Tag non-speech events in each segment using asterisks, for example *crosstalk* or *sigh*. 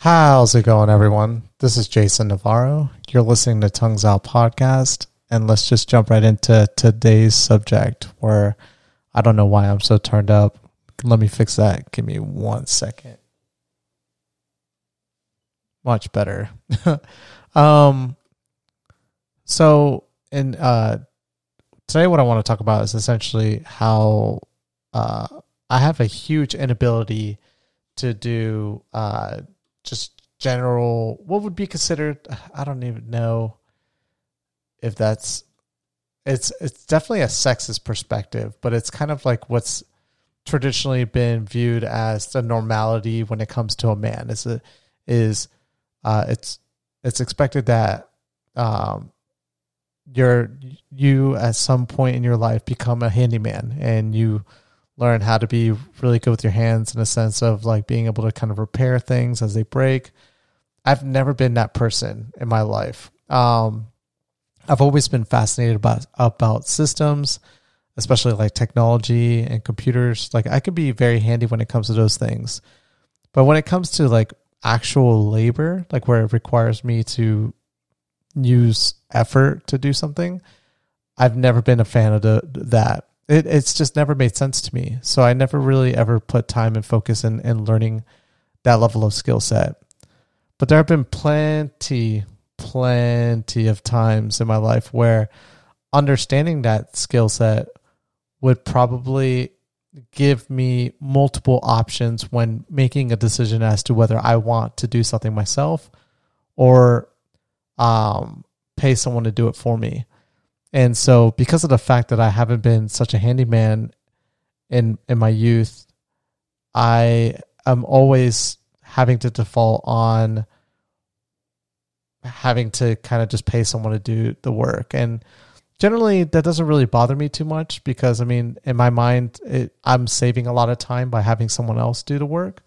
How's it going, everyone? This is Jason Navarro. You're listening to Tongues Out Podcast, and let's just jump right into today's subject where I don't know why I'm so turned up. Let me fix that. Give me one second. Much better. *laughs* um, so, in uh, today, what I want to talk about is essentially how uh, I have a huge inability to do uh, just general, what would be considered, I don't even know if that's, it's, it's definitely a sexist perspective, but it's kind of like what's traditionally been viewed as the normality when it comes to a man. Is a, is, uh, it's, it's expected that, um, you're you at some point in your life become a handyman and you learn how to be really good with your hands in a sense of like being able to kind of repair things as they break. I've never been that person in my life. Um, I've always been fascinated about about systems, especially like technology and computers. Like I could be very handy when it comes to those things, but when it comes to like actual labor, like where it requires me to use effort to do something, I've never been a fan of the, that. It, it's just never made sense to me. So I never really ever put time and focus in, in learning that level of skill set. But there have been plenty, plenty of times in my life where understanding that skill set would probably give me multiple options when making a decision as to whether I want to do something myself or um, pay someone to do it for me. And so because of the fact that I haven't been such a handyman in in my youth, I am always having to default on having to kind of just pay someone to do the work. And generally that doesn't really bother me too much because I mean, in my mind, it, I'm saving a lot of time by having someone else do the work.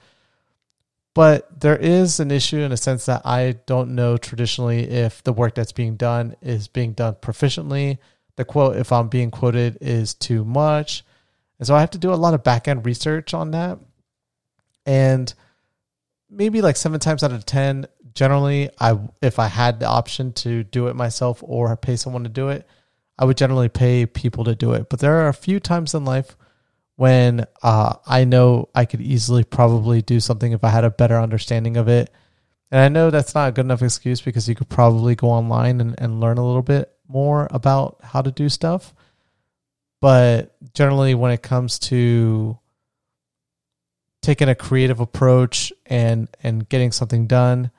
But there is an issue in a sense that I don't know traditionally if the work that's being done is being done proficiently. The quote, if I'm being quoted, is too much. And so I have to do a lot of back end research on that. And maybe like seven times out of 10, generally, I if I had the option to do it myself or pay someone to do it, I would generally pay people to do it. But there are a few times in life when uh, I know I could easily probably do something if I had a better understanding of it. And I know that's not a good enough excuse because you could probably go online and, and learn a little bit more about how to do stuff. But generally, when it comes to taking a creative approach and and getting something done,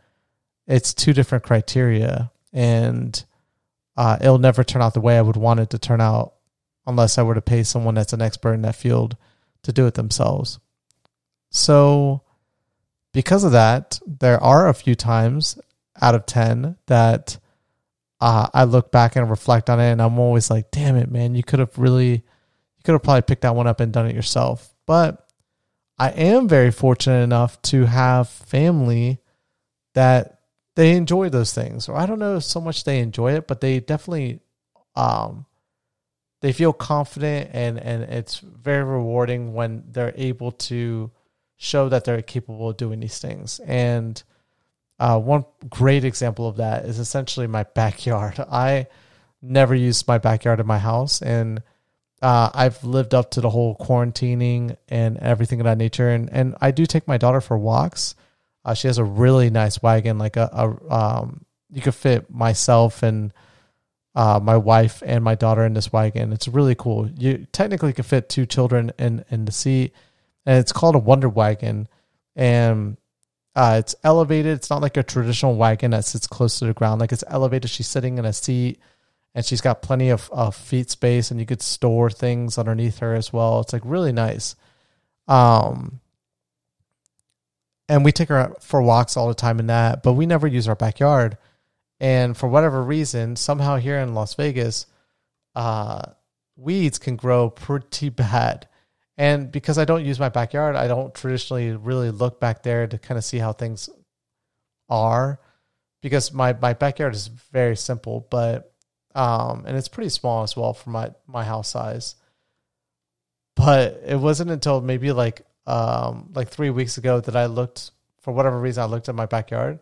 it's two different criteria, and uh, it'll never turn out the way I would want it to turn out unless I were to pay someone that's an expert in that field to do it themselves. So, because of that, there are a few times out of 10 that uh, I look back and reflect on it, and I'm always like, damn it, man, you could have really, you could have probably picked that one up and done it yourself. But I am very fortunate enough to have family that they enjoy those things, or I don't know so much they enjoy it, but they definitely um, they feel confident and and it's very rewarding when they're able to show that they're capable of doing these things. And uh, one great example of that is essentially my backyard. *laughs* I never used my backyard in my house and uh, i've lived up to the whole quarantining and everything of that nature. And, and i do take my daughter for walks. Uh, she has a really nice wagon like a, a um, you could fit myself and uh, my wife and my daughter in this wagon. It's really cool. You technically can fit two children in in the seat, and it's called a Wonder Wagon, and uh, it's elevated. It's not like a traditional wagon that sits close to the ground. Like it's elevated. She's sitting in a seat, and she's got plenty of, of feet space, and you could store things underneath her as well. It's like really nice. Um, and we take her out for walks all the time in that, but we never use our backyard and for whatever reason, somehow here in Las Vegas, uh, weeds can grow pretty *laughs* bad. And because I don't use my backyard, I don't traditionally really look back there to kind of see how things are because my, my backyard is very simple, but um, and it's pretty small as well for my, my house size. But it wasn't until maybe like um, like three weeks ago that I looked for whatever reason, I looked at my backyard,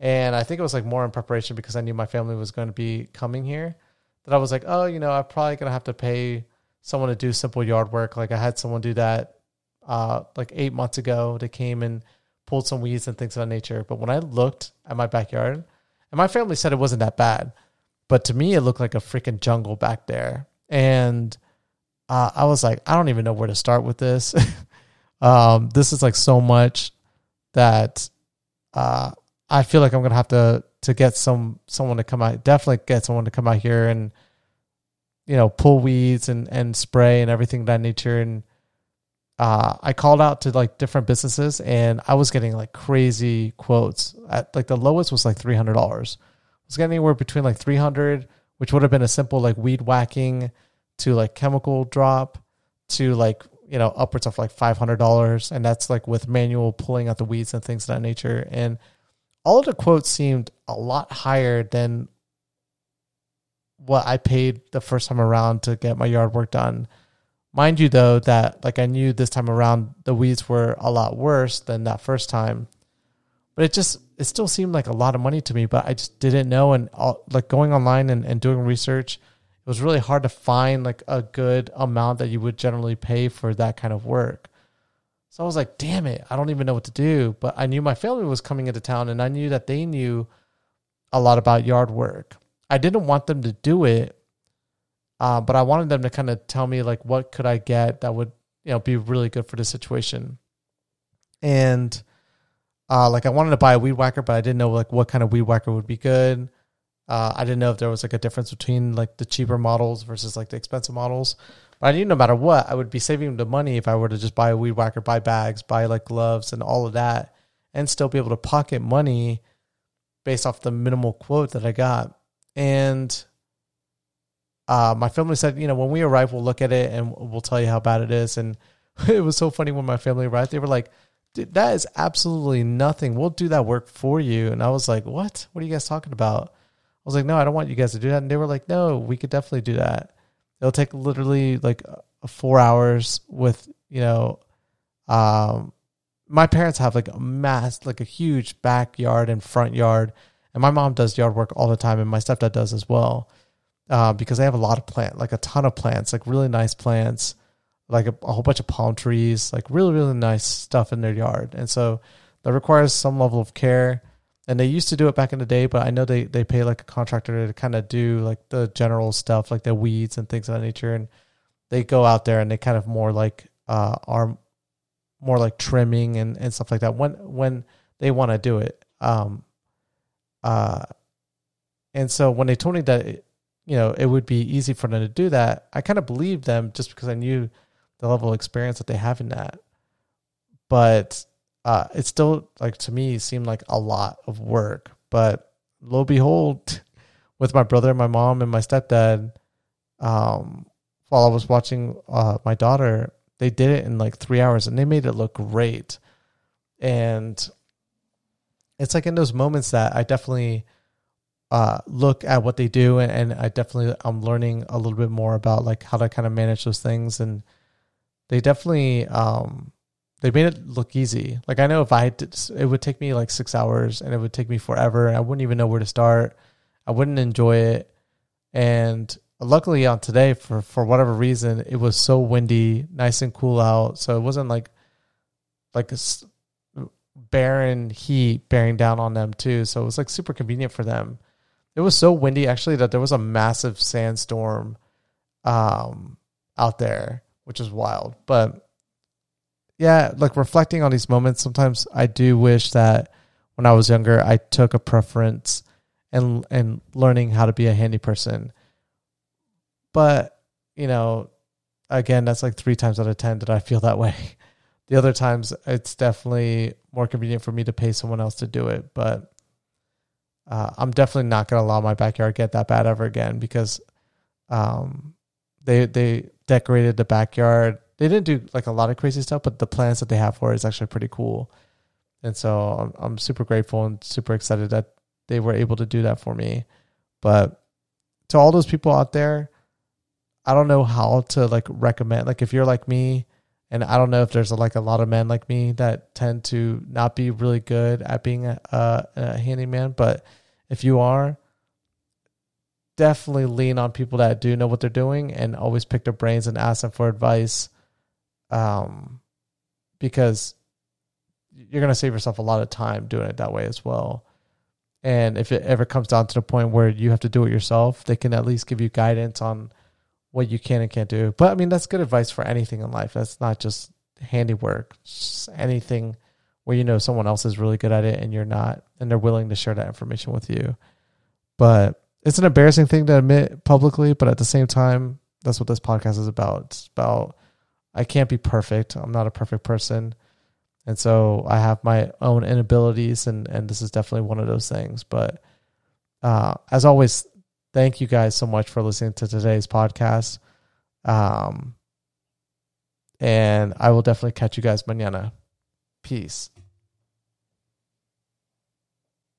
and I think it was like more in preparation because I knew my family was going to be coming here. That I was like, oh, you know, I'm probably gonna have to pay someone to do simple yard work. Like I had someone do that uh, like eight months ago. They came and pulled some weeds and things of that nature. But when I looked at my backyard, and my family said it wasn't that bad, but to me it looked like a freaking jungle back there. And uh, I was like, I don't even know where to start with this. *laughs* um, this is like so much that uh, I feel like I'm gonna have to to get some someone to come out. Definitely get someone to come out here and you know pull weeds and and spray and everything that nature. And uh, I called out to like different businesses and I was getting like crazy quotes. At like the lowest was like three hundred dollars. I was getting anywhere between like three hundred, which would have been a simple like weed whacking, to like chemical drop, to like you know upwards of like five hundred dollars, and that's like with manual pulling out the weeds and things of that nature. And all of the quotes seemed a lot higher than what I paid the first time around to get my yard work done. Mind you, though, that like I knew this time around the weeds were a lot worse than that first time, but it just it still seemed like a lot of money to me. But I just didn't know, and all, like going online and, and doing research, it was really hard to find like a good amount that you would generally pay for that kind of work. So I was like, damn it, I don't even know what to do. But I knew my family was coming into town, and I knew that they knew a lot about yard work. I didn't want them to do it uh, but I wanted them to kind of tell me like what could I get that would you know be really good for the situation. And uh, like I wanted to buy a weed whacker, but I didn't know like what kind of weed whacker would be good. Uh, I didn't know if there was like a difference between like the cheaper models versus like the expensive models. But I knew no matter what, I would be saving the money if I were to just buy a weed whacker, buy bags, buy like gloves and all of that, and still be able to pocket money based off the minimal quote that I got. And uh, my family said, you know, when we arrive, we'll look at it and we'll tell you how bad it is. And *laughs* it was so funny when my family arrived. They were like, Dude, that is absolutely nothing. We'll do that work for you. And I was like, what? What are you guys talking about? I was like, no, I don't want you guys to do that. And they were like, no, we could definitely do that. It'll take literally like four hours with, you know, um, my parents have like a mass, like a huge backyard and front yard. And my mom does yard work all the time. And my stepdad does as well uh, because they have a lot of plant, like a ton of plants, like really nice plants, like a, a, whole bunch of palm trees, like really really nice stuff in their yard, and so that requires some level of care. And they used to do it back in the day, but I know they they pay like a contractor to kind of do like the general stuff, like the weeds and things of that nature, and they go out there and they kind of more like uh, are more like trimming and, and stuff like that when when they want to do it. Um, uh, and so when they told me that you know, it would be easy for them to do that. I kind of believed them just because I knew the level of experience that they have in that. But uh, it still, like, to me, seemed like a lot of work. But lo behold, *laughs* with my brother, my mom, and my stepdad, um, while I was watching uh, my daughter, they did it in like three hours and they made it look great. And it's like in those moments that I definitely uh, look at what they do, and, and I definitely I'm learning a little bit more about like how to kind of manage those things, and they definitely um, they made it look easy. Like I know if I did, it would take me like six hours, and it would take me forever, and I wouldn't even know where to start. I wouldn't enjoy it, and luckily on today for for whatever reason it was so windy, nice and cool out, so it wasn't like like a barren heat bearing down on them too. So it was like super convenient for them it was so windy actually that there was a massive sandstorm um, out there, which is wild. But yeah, like reflecting on these moments, sometimes I do wish that when I was younger, I took a preference and and learning how to be a handy person. But you know, again, that's like three times out of ten that I feel that way. *laughs* The other times, it's definitely more convenient for me to pay someone else to do it. But uh, I'm definitely not going to allow my backyard get that bad ever again because um, they they decorated the backyard. They didn't do like a lot of crazy stuff, but the plans that they have for it is actually pretty cool. And so I'm, I'm super grateful and super excited that they were able to do that for me. But to all those people out there, I don't know how to like recommend. Like if you're like me And I don't know if there's like a lot of men like me that tend to not be really good at being a, a, a handyman. But if you are, definitely lean on people that do know what they're doing and always pick their brains and ask them for advice. Um, because you're going to save yourself a lot of time doing it that way as well. And if it ever comes down to the point where you have to do it yourself, they can at least give you guidance on what you can and can't do. But I mean, that's good advice for anything in life. That's not just handiwork, just anything where you know someone else is really good at it and you're not, and they're willing to share that information with you. But it's an embarrassing thing to admit publicly, but at the same time, that's what this podcast is about. It's about I can't be perfect. I'm not a perfect person. And so I have my own inabilities and and this is definitely one of those things. But uh, as always, thank you guys so much for listening to today's podcast. Um, and I will definitely catch you guys mañana. Peace.